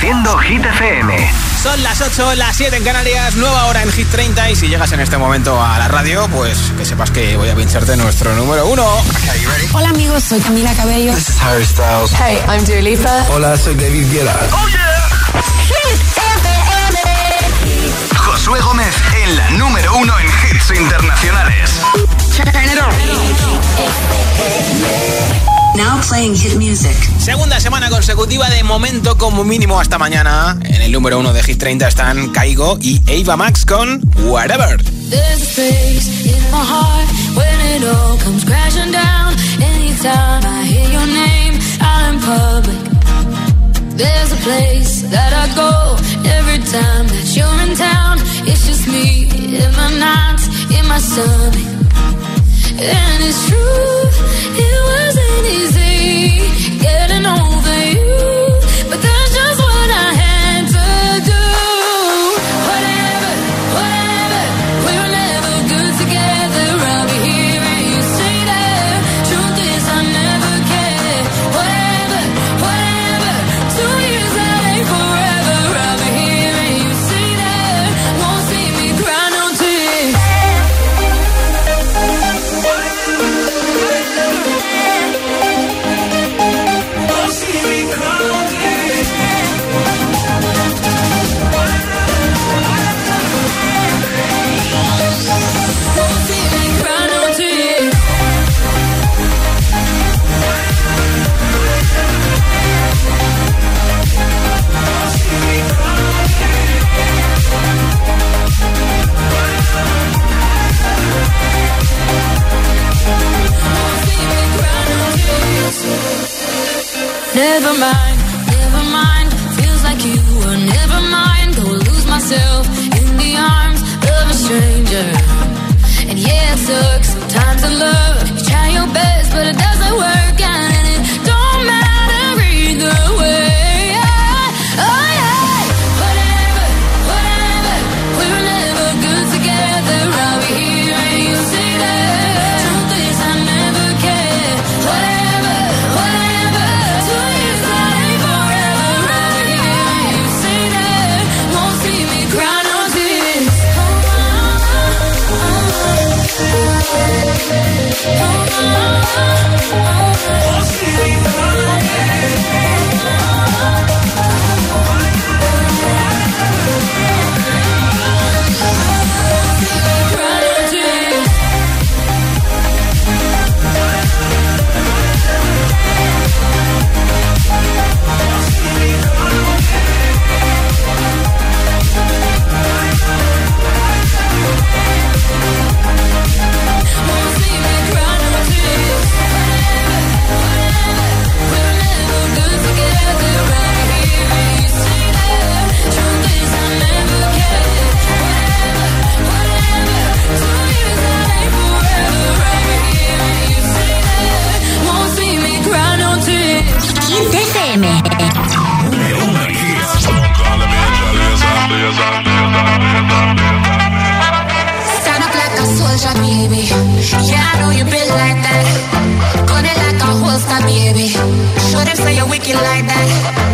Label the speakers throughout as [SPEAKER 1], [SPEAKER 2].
[SPEAKER 1] Reproduciendo Hit FM.
[SPEAKER 2] Son las 8, las 7 en Canarias, nueva hora en Hit 30 y si llegas en este momento a la radio, pues que sepas que voy a pincharte nuestro número uno.
[SPEAKER 3] Hola amigos, soy Camila Cabello.
[SPEAKER 4] This is Harry Styles.
[SPEAKER 3] Hey, I'm Dua Lipa.
[SPEAKER 4] Hola, soy David Guetta.
[SPEAKER 1] ¡Oh, yeah!
[SPEAKER 3] Hit FM.
[SPEAKER 1] Josué Gómez en la número uno en hits internacionales.
[SPEAKER 5] Now playing hit music.
[SPEAKER 2] Segunda semana consecutiva de momento como mínimo hasta mañana. En el número uno de Hit 30 están Kaigo y Ava Max con Whatever.
[SPEAKER 6] There's a space in my heart when it all comes crashing down. Anytime I hear your name out in public. There's a place that I go every time that you're in town. It's just me in my nights, in my stomach. And it's true, it wasn't easy getting over you. Never mind, never mind. Feels like you were never mind. Go lose myself in the arms of a stranger. I know like a baby. Say you're wicked like that.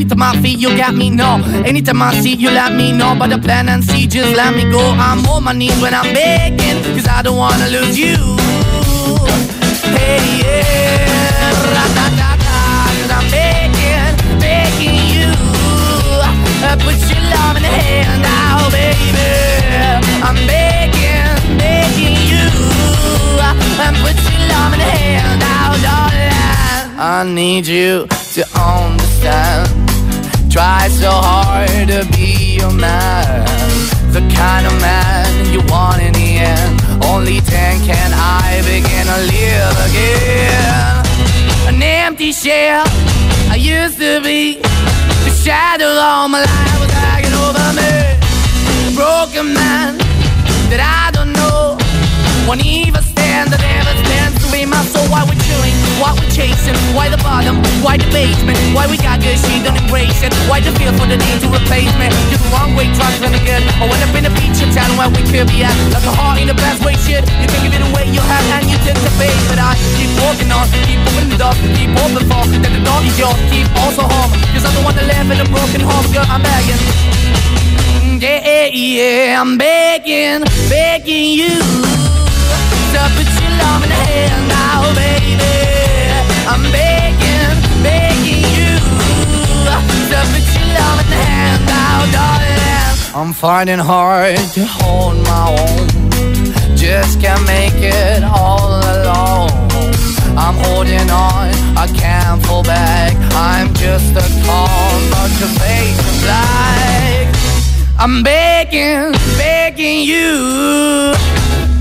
[SPEAKER 7] Anytime I feel, you got me. No, anytime I see, you let me know. But the plan and see, just let me go. I'm on my knees when I'm begging, cause I don't wanna lose you. Hey, yeah, ra-da-da-da, cause I'm begging, begging you. Put your love in the hand now, baby. I'm begging, begging you. Put your love in the hand now, darling. I need you to understand. Try so hard to be your man. The kind of man you want in the end. Only then can I begin to live again. An empty shell I used to be. The shadow all my life was hanging over me. A broken man that I don't know. Won't even stand, that never stands to be my soul. Why we're chilling, why we're chasing, why the bottom, why the basement, why we got good, she don't embrace it. Why the feel for the need to replace me? You're the wrong way, trying to get. I went up in a feature town where we could be at. Like a heart in the best way, shit. You can give it away, you have, and you take the bait. But I keep walking on, keep moving the door, keep open for that the door is yours, keep also home. Cause I'm the one that live in a broken home, girl, I'm begging. Yeah, Yeah, yeah, I'm begging, begging you to uh, put your love in the now, baby. I'm begging, begging you put your love in the now, darling. I'm finding hard to hold my own. Just can't make it all alone. I'm holding on, I can't fall back. I'm just a call, but the face is. I'm begging, begging you.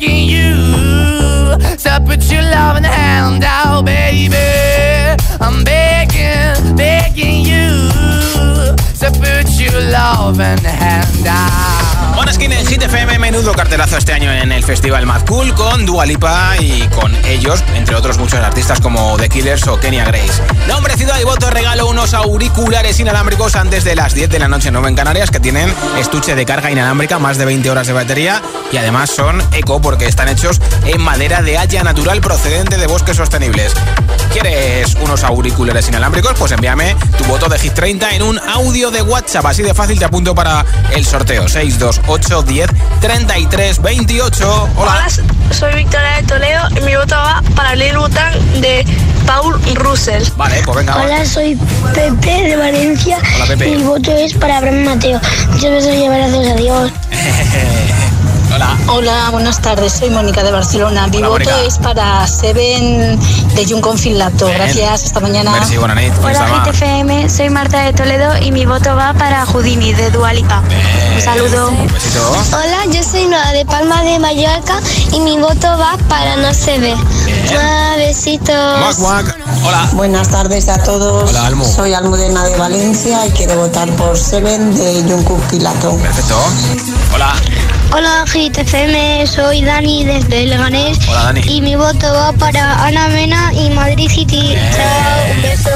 [SPEAKER 7] you to put your hand out, baby. I'm begging, begging you put hand out.
[SPEAKER 2] Hit FM, menudo cartelazo este año en el festival Mad Cool con Dua Lipa y con ellos, entre otros muchos artistas como The Killers o Kenya Grace. Nombre, ciudad y voto, regalo unos auriculares inalámbricos antes de las 10 de la noche, no en Canarias, que tienen estuche de carga inalámbrica, más de 20 horas de batería y además son eco porque están hechos en madera de haya natural procedente de bosques sostenibles. ¿Quieres unos auriculares inalámbricos? Pues envíame tu voto de Hit 30 en un audio de WhatsApp, así de fácil te apunto para el sorteo 628 10 33 28. Hola.
[SPEAKER 8] Hola, soy Victoria de Toledo y mi voto va para Lil Bután de Paul Russell.
[SPEAKER 2] Vale, pues venga.
[SPEAKER 9] Hola, soy Pepe de Valencia.
[SPEAKER 2] Hola, Pepe.
[SPEAKER 9] Y mi voto es para Abraham Mateo. Muchas besos y abrazos. Adiós.
[SPEAKER 2] Hola.
[SPEAKER 10] Hola, buenas tardes. Soy Mónica de Barcelona. Mi
[SPEAKER 2] Hola,
[SPEAKER 10] voto
[SPEAKER 2] Mónica.
[SPEAKER 10] es para Seven de Junco Filato.
[SPEAKER 2] Bien.
[SPEAKER 10] Gracias, hasta mañana.
[SPEAKER 2] Merci, buena nit.
[SPEAKER 11] Hola
[SPEAKER 2] Sama.
[SPEAKER 11] GTFM, soy Marta de Toledo y mi voto va para Houdini de Dualipa. Un saludo.
[SPEAKER 2] Un besito.
[SPEAKER 9] Hola, yo soy Noa de Palma de Mallorca y mi voto va para No se ve. Ah, besitos.
[SPEAKER 2] Guac, guac. Hola.
[SPEAKER 12] Buenas tardes a todos.
[SPEAKER 2] Hola, Almu.
[SPEAKER 12] Soy Almudena de Valencia y quiero votar por Seven de Jungkook Pilato.
[SPEAKER 2] Perfecto. Hola.
[SPEAKER 9] Hola, GTFM, soy Dani desde Leganés.
[SPEAKER 2] Hola, Dani.
[SPEAKER 9] Y mi voto va para Ana Mena y Madrid City. Chao, un beso.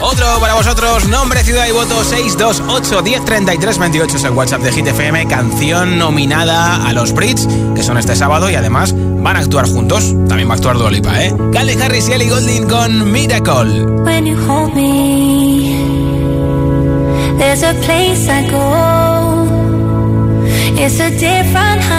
[SPEAKER 2] Otro para vosotros, nombre, ciudad y voto 628 10 33 28 es el WhatsApp de Hit FM, canción nominada a los Brits, que son este sábado y además van a actuar juntos. También va a actuar Dua Lipa, ¿eh? Calvin Harris y Ellie Goulding con Miracle.
[SPEAKER 6] When you hold me, there's a place I go. It's a different high.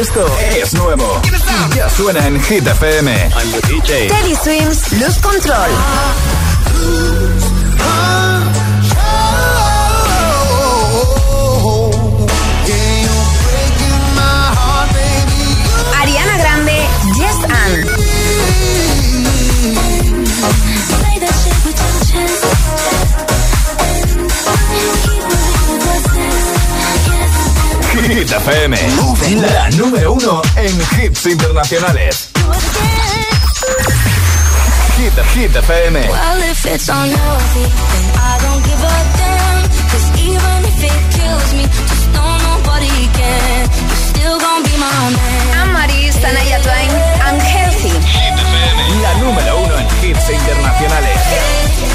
[SPEAKER 1] Esto es nuevo. Y ya suena en Hit FM. I'm the DJ.
[SPEAKER 13] Teddy Swims, Lose Control.
[SPEAKER 1] Hit FM. La número uno en hits internacionales. Hit, Hit FM.
[SPEAKER 14] Well, if it's unhealthy, then I don't give a damn. Cause even if it kills me, just know nobody can. You're still gonna be my man.
[SPEAKER 13] Anne-Marie, Sanaya Twain, Unhealthy.
[SPEAKER 1] La número uno en hits internacionales.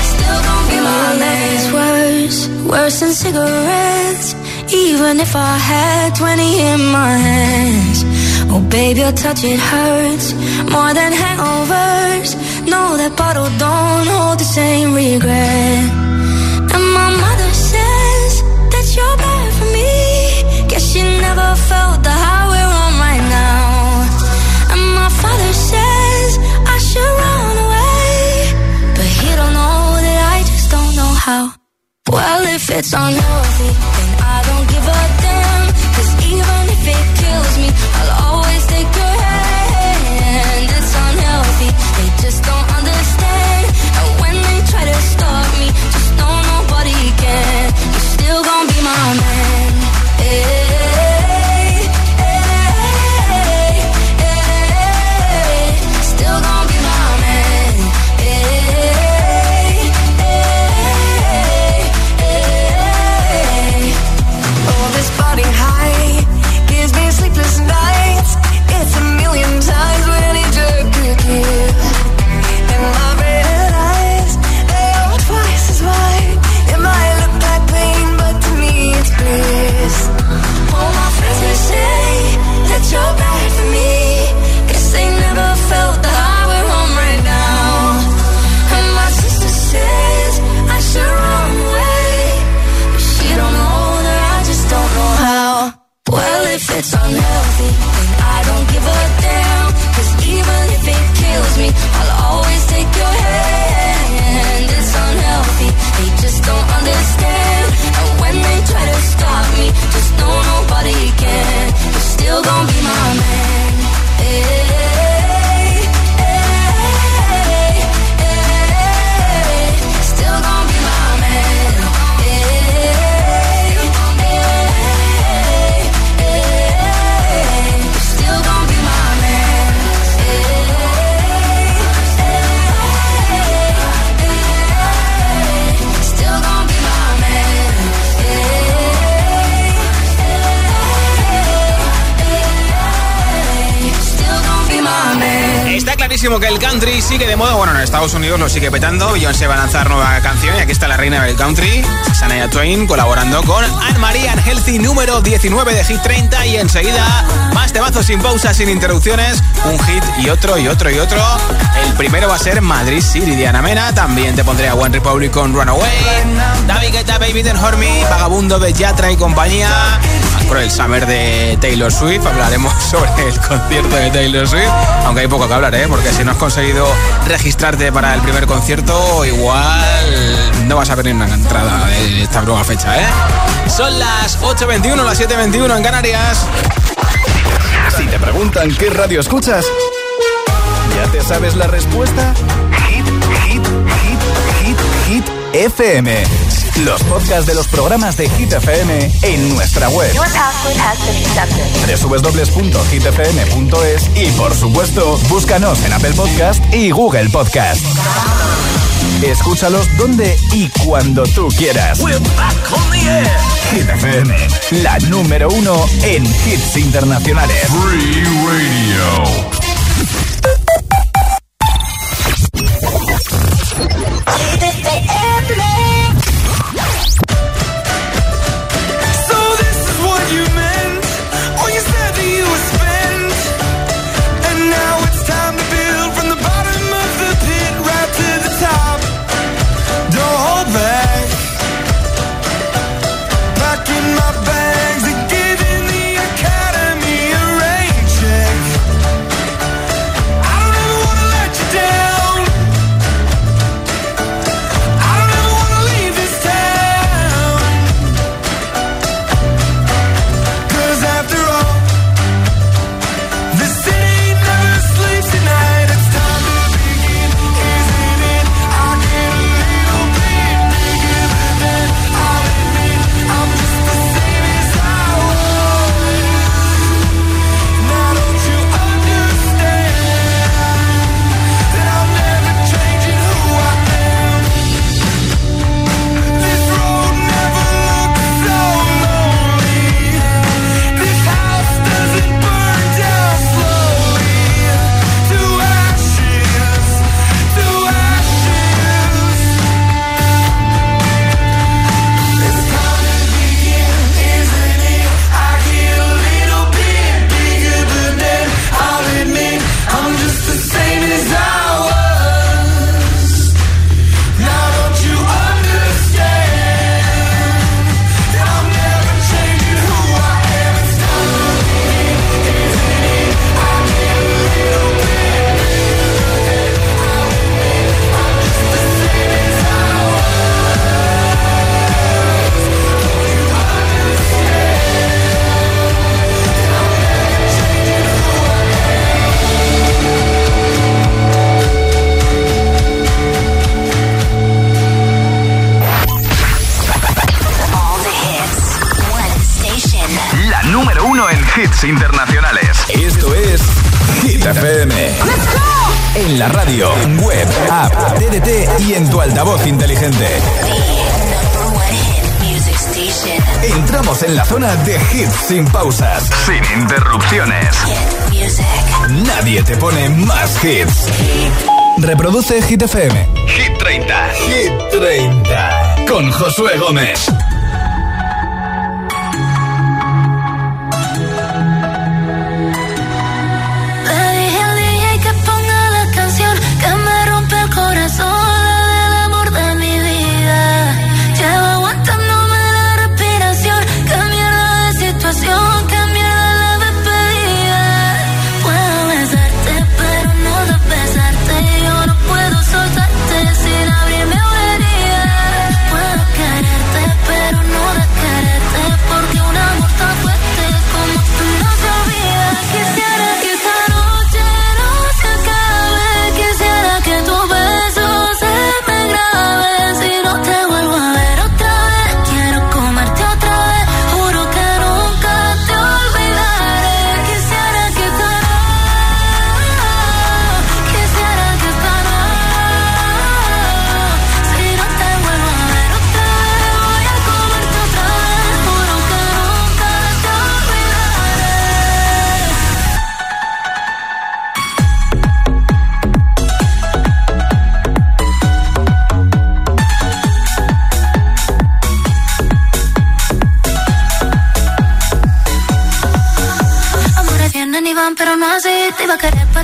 [SPEAKER 14] Still gonna be my man. It's worse, worse than cigarettes. Even if I had 20 in my hands. Oh, baby, your touch, it hurts more than hangovers. No, that bottle don't hold the same regret. And my mother says that you're bad for me. Guess she never felt the high we're on right now. And my father says I should run away. But he don't know that I just don't know how. Well, if it's unhealthy,
[SPEAKER 2] Estados Unidos lo sigue petando. Beyoncé va a lanzar nueva canción y aquí está la reina del country, Shania Twain, colaborando con Anne-Marie Healthy, número 19 de Hit 30. Y enseguida, más temazos sin pausas, sin interrupciones. Un hit y otro y otro y otro. El primero va a ser Madrid City de Ana Mena. También te pondré a One Republic con Runaway. David Guetta, Baby Then Hurt Me, Vagabundo de Yatra y compañía. Por el Summer de Taylor Swift. Hablaremos sobre el concierto de Taylor Swift. Aunque hay poco que hablar, ¿eh? Porque si no has conseguido registrarte para el primer concierto, igual no vas a venir una entrada de esta nueva fecha, ¿eh? Son las 8.21, las 7.21 en Canarias.
[SPEAKER 6] Si te preguntan qué radio escuchas, ¿ya te sabes la respuesta? Hit, hit, hit, hit, hit, FM. Los podcasts de los programas de Hit FM en nuestra web. www.hitfm.es y por supuesto, búscanos en Apple Podcast y Google Podcast. Escúchalos donde y cuando tú quieras. Hit FM, la número uno en hits internacionales.
[SPEAKER 15] Free Radio.
[SPEAKER 6] Hit FM. Hit 30. Hit 30. Con Josué Gómez.
[SPEAKER 2] could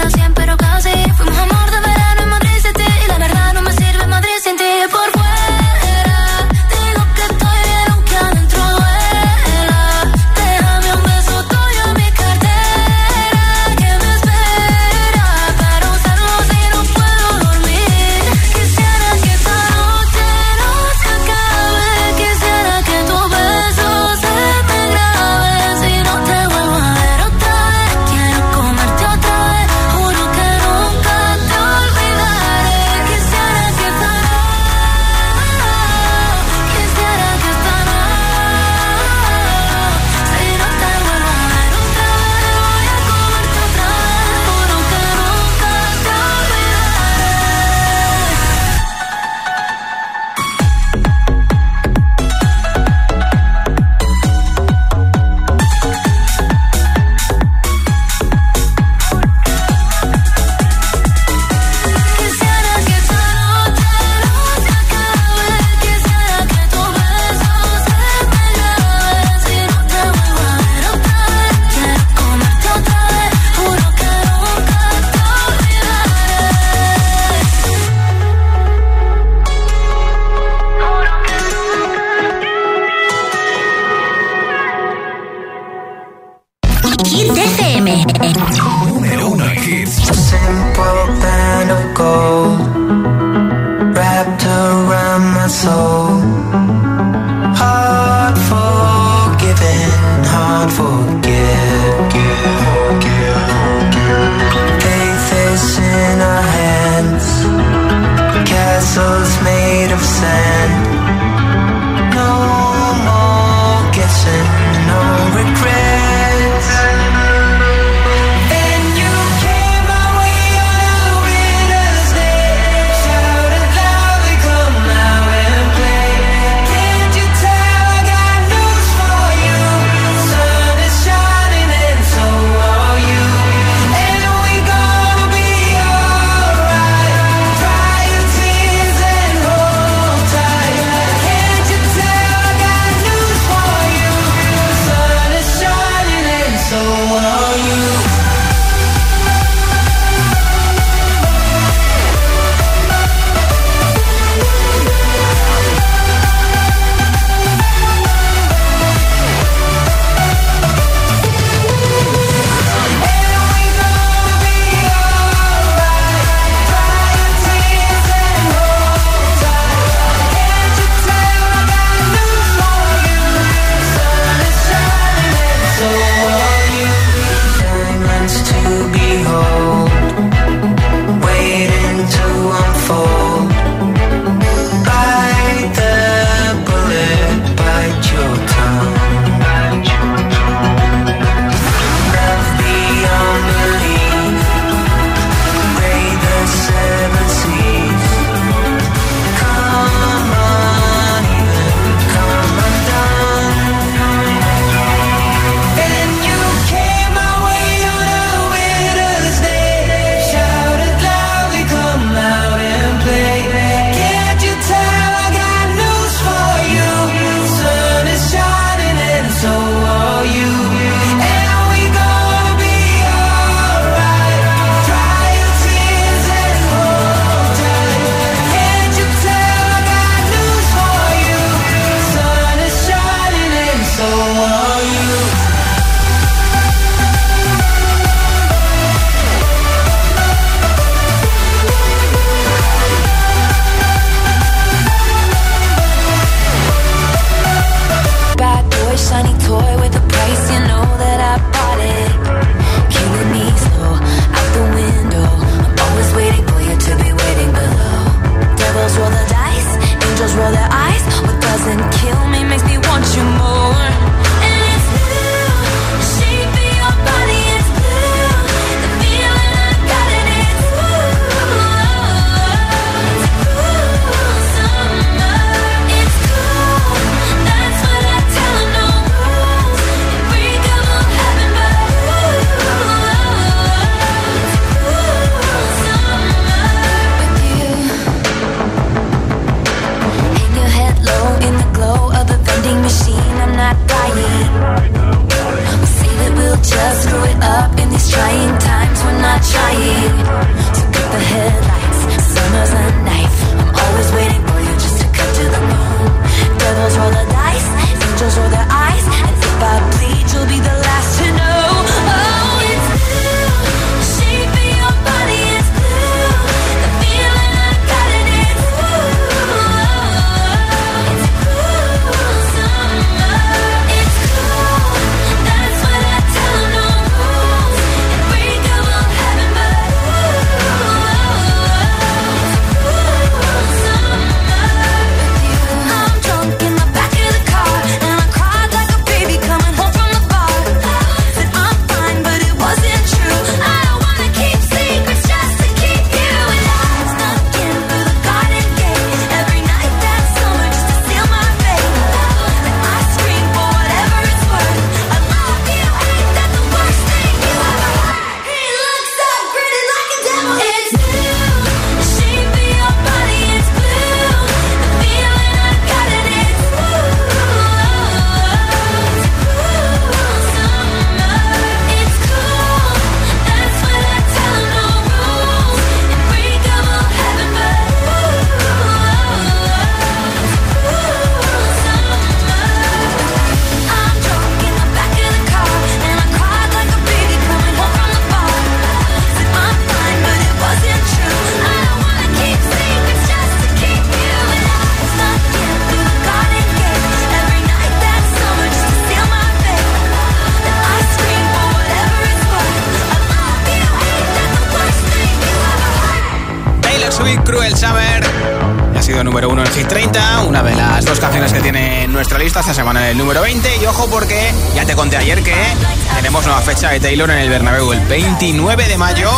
[SPEAKER 2] de Taylor en el Bernabéu el 29 de mayo.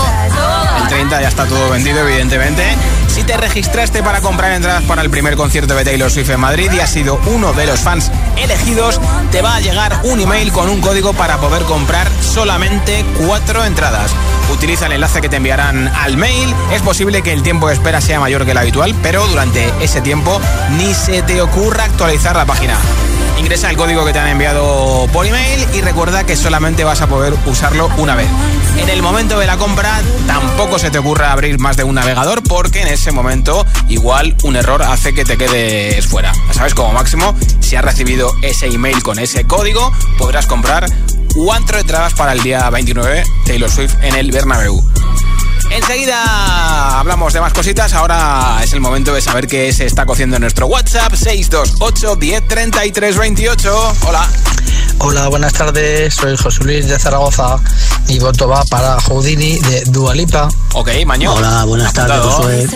[SPEAKER 2] El 30 ya está todo vendido, evidentemente. Si te registraste para comprar entradas para el primer concierto de Taylor Swift en Madrid y has sido uno de los fans elegidos, te va a llegar un email con un código para poder comprar solamente cuatro entradas. Utiliza el enlace que te enviarán al mail. Es posible que el tiempo de espera sea mayor que el habitual, pero durante ese tiempo ni se te ocurra actualizar la página. Ingresa el código que te han enviado por email y recuerda que solamente vas a poder usarlo una vez. En el momento de la compra tampoco se te ocurra abrir más de un navegador porque en ese momento igual un error hace que te quedes fuera. Ya sabes, como máximo, si has recibido ese email con ese código, podrás comprar cuatro entradas para el día 29 Taylor Swift en el Bernabéu. Enseguida hablamos de más cositas. Ahora es el momento de saber qué se está cociendo en nuestro WhatsApp 628 10 33 28. Hola.
[SPEAKER 16] Hola, buenas tardes. Soy José Luis de Zaragoza. Mi voto va para Houdini de Dualipa.
[SPEAKER 2] Ok, Maño.
[SPEAKER 17] Hola, buenas tardes, Josué.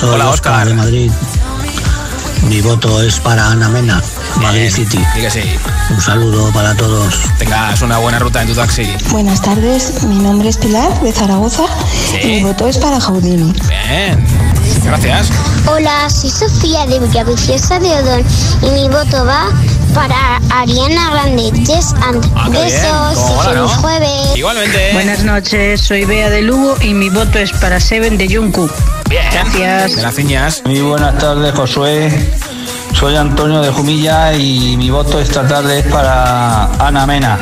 [SPEAKER 17] Soy
[SPEAKER 2] Hola,
[SPEAKER 17] Oscar de Madrid. Mi voto es para Ana Mena, Madrid City.
[SPEAKER 2] sí.
[SPEAKER 17] Un saludo para todos.
[SPEAKER 2] Tengas una buena ruta en tu taxi.
[SPEAKER 18] Buenas tardes, mi nombre es Pilar de Zaragoza y mi voto es para Jaudini.
[SPEAKER 2] Bien. Gracias.
[SPEAKER 9] Hola, soy Sofía de Villaviciosa de Odón y mi voto va para Ariana Grande. Yes and
[SPEAKER 2] Ah,
[SPEAKER 9] besos
[SPEAKER 2] Cómo
[SPEAKER 9] y
[SPEAKER 2] mola,
[SPEAKER 9] feliz
[SPEAKER 2] ¿no?
[SPEAKER 9] jueves.
[SPEAKER 2] Igualmente.
[SPEAKER 19] Buenas noches, soy Bea de Lugo y mi voto es para Seven de Jungkook.
[SPEAKER 2] Bien.
[SPEAKER 19] Gracias.
[SPEAKER 2] Gracias.
[SPEAKER 20] Muy buenas tardes, Josué. Soy Antonio de Jumilla y mi voto esta tarde es para Ana Mena,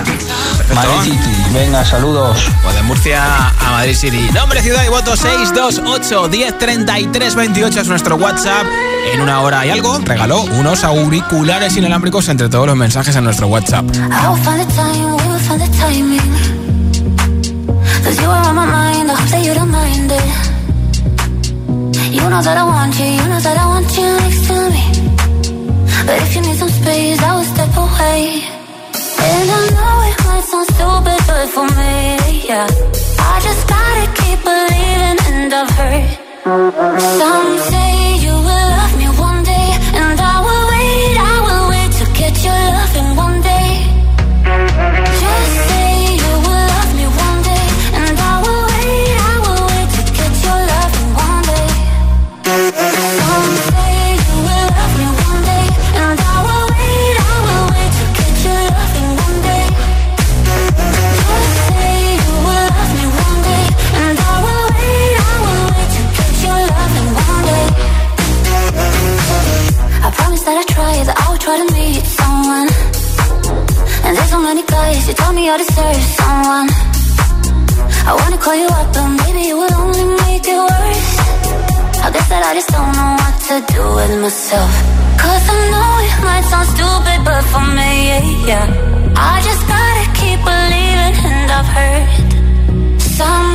[SPEAKER 20] Madrid City. Venga, saludos.
[SPEAKER 2] O de Murcia a Madrid City. Nombre, ciudad y voto 628 10 33 28 es nuestro WhatsApp. En una hora y algo regaló unos auriculares inalámbricos entre todos los mensajes en nuestro WhatsApp.
[SPEAKER 6] I will find the time, we will find the timing. Cause you are on my mind, I hope that you don't mind it. You know that I want you, you know that I want you next to me. But if you need some space, I will step away. And I know it might sound stupid, but for me, yeah. I just gotta keep believing, and I've heard some say do with myself. Cause I know it might sound stupid, but for me, yeah. I just gotta keep believing, and I've heard some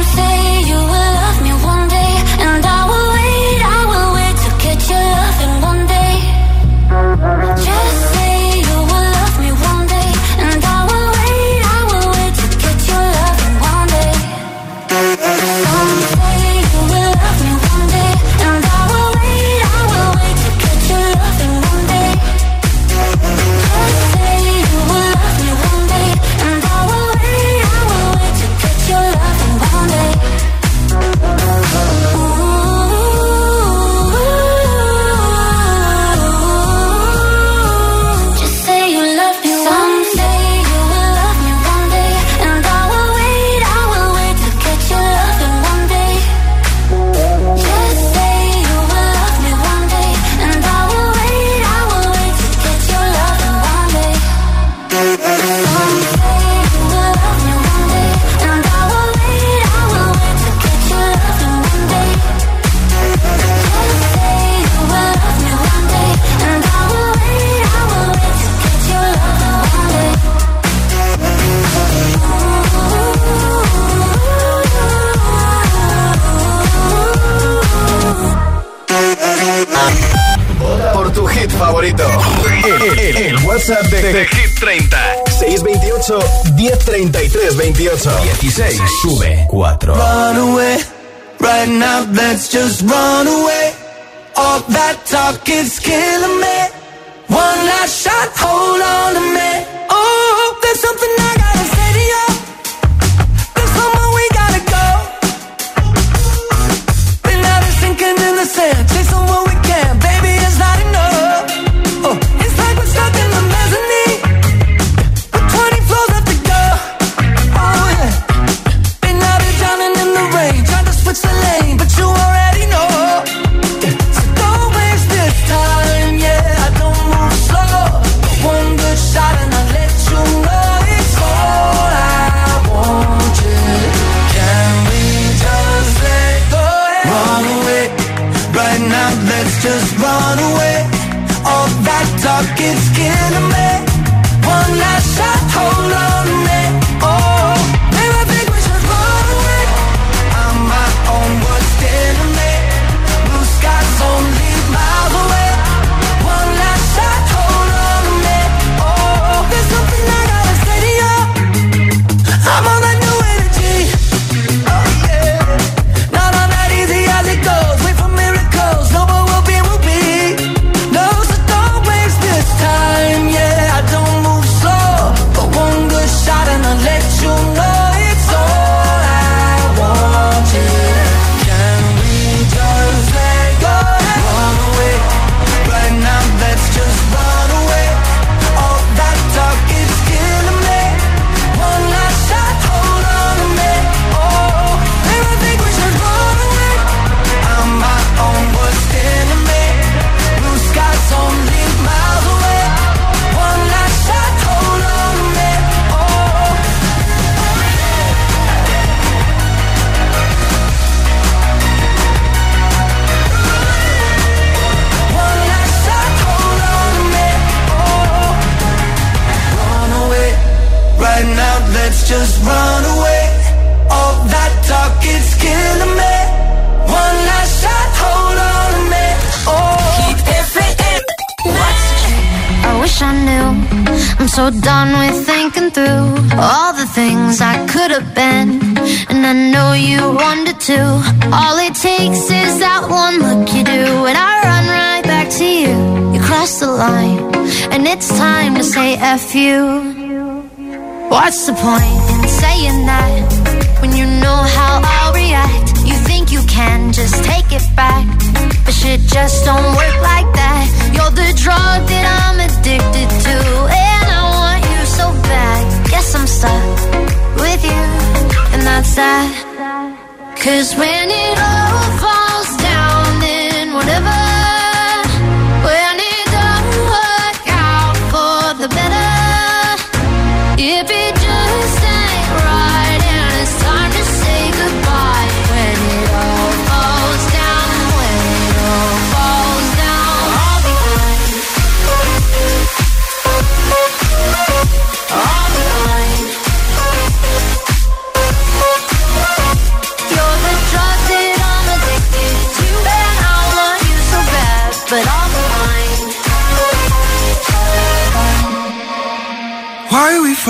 [SPEAKER 1] favorito. El, el, el, el WhatsApp de, Hip30. 628 1033 28. 16. Sube 4.
[SPEAKER 21] Run away. Right now, let's just run away. All that talk is killing me. One last shot, hold on to me. Oh, there's something I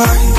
[SPEAKER 21] fight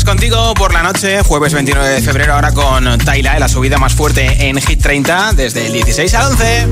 [SPEAKER 6] jueves contigo por la noche, jueves 29 de febrero, ahora con Tyla, la subida más fuerte en Hit 30 desde el 16 al 11.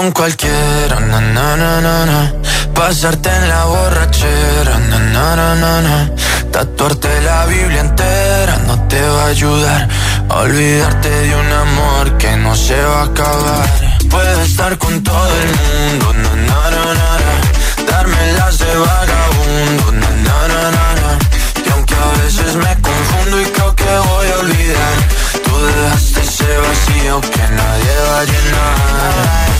[SPEAKER 22] Con cualquiera, na, na, na, na, na. Pasarte en la borrachera, na, na, na, na, na. Tatuarte la Biblia entera no te va a ayudar. Olvidarte de un amor que no se va a acabar. Puedes estar con todo el mundo, na, na, na, na, na. Darme las de vagabundo, na, na, na, na, na. Y aunque a veces me confundo y creo que voy a olvidar, tú dejaste ese vacío que nadie va a llenar.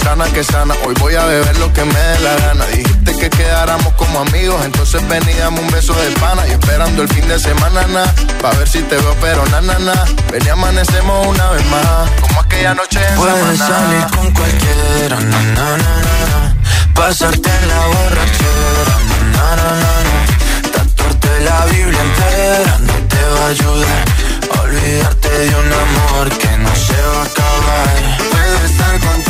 [SPEAKER 23] sana que sana, hoy voy a beber lo que me dé la gana. Dijiste que quedáramos como amigos, entonces veníamos un beso de pana y esperando el fin de semana, na, pa' ver si te veo, pero na, na, na. Ven y amanecemos una vez más, como aquella noche en
[SPEAKER 22] Puedes salir con cualquiera, na, na, na, na, Pasarte en la borrachera, na, na, na, na, Tatuarte la Biblia entera no te va a ayudar. Olvidarte de un amor que no se va a acabar. Puedes estar con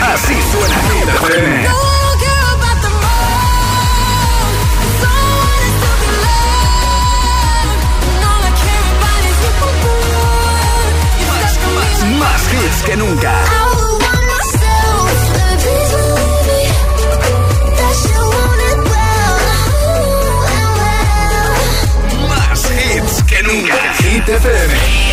[SPEAKER 15] Así suena Hit FM. Más hits que nunca. Más hits que nunca. Hit.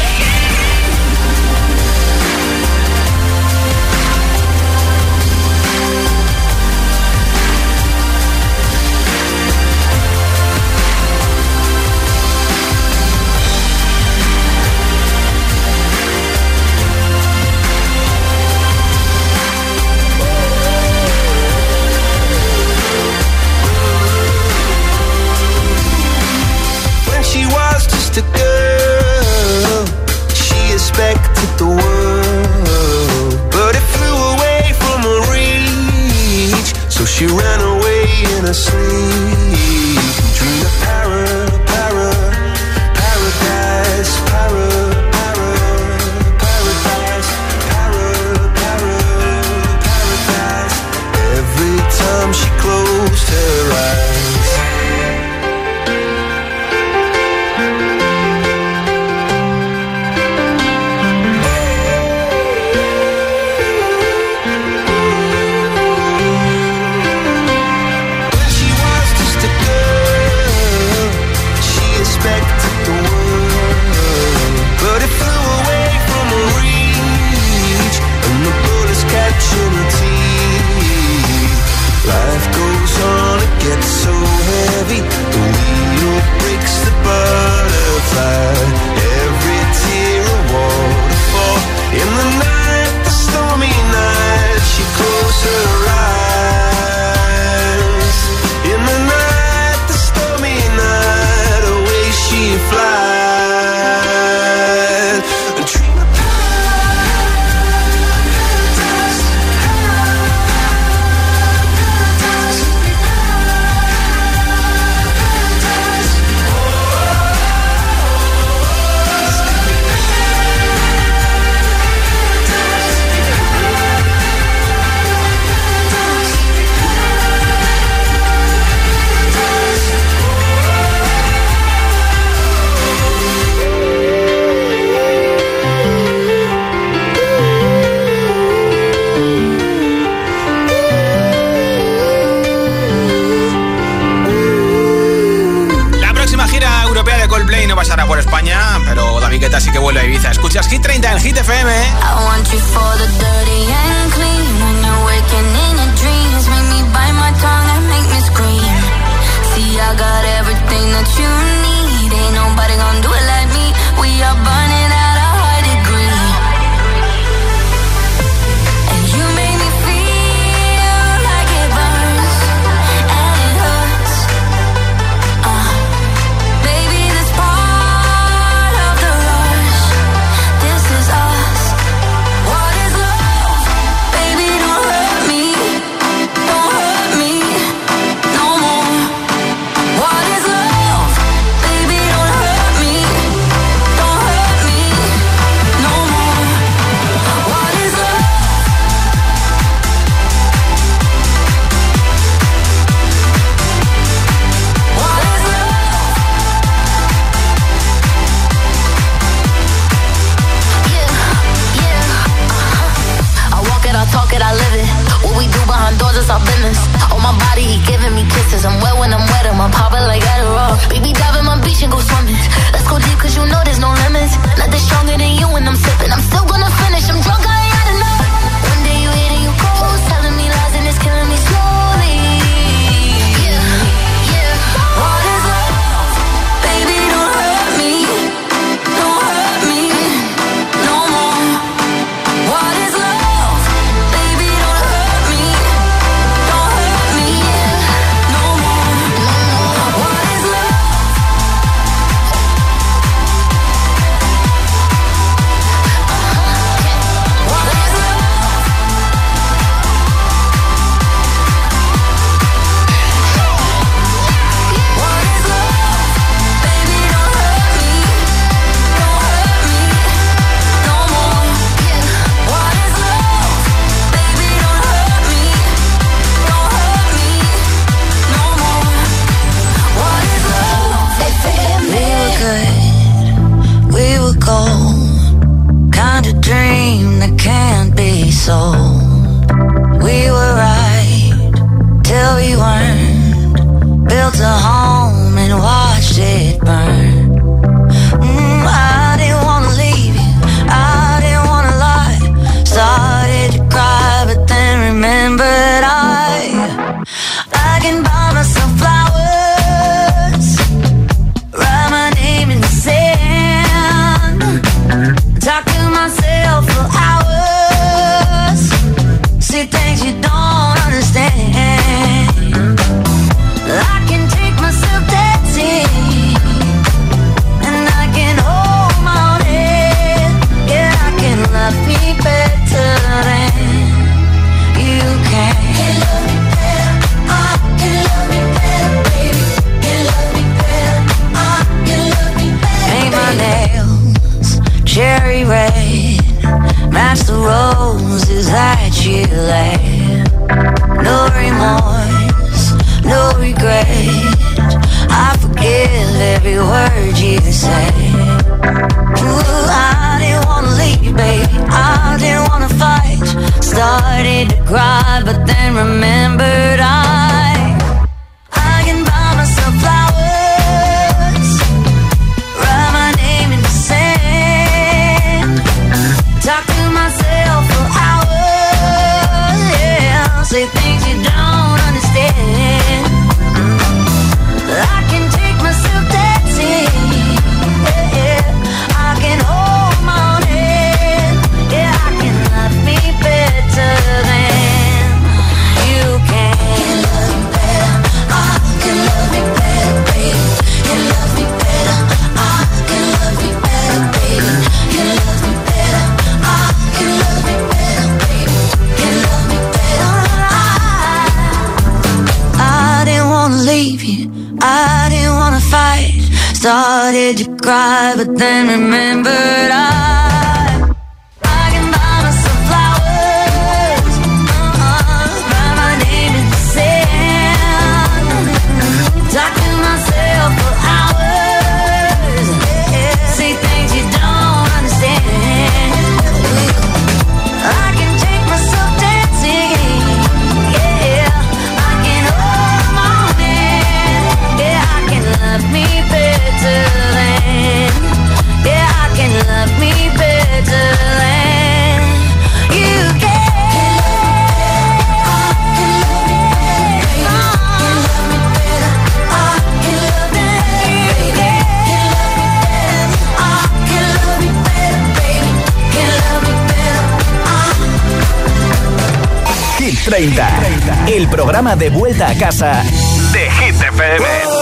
[SPEAKER 24] I
[SPEAKER 25] didn't wanna leave. I didn't wanna fight. Started to cry, but then
[SPEAKER 14] remember. 30, el programa de vuelta a casa de Hit FM.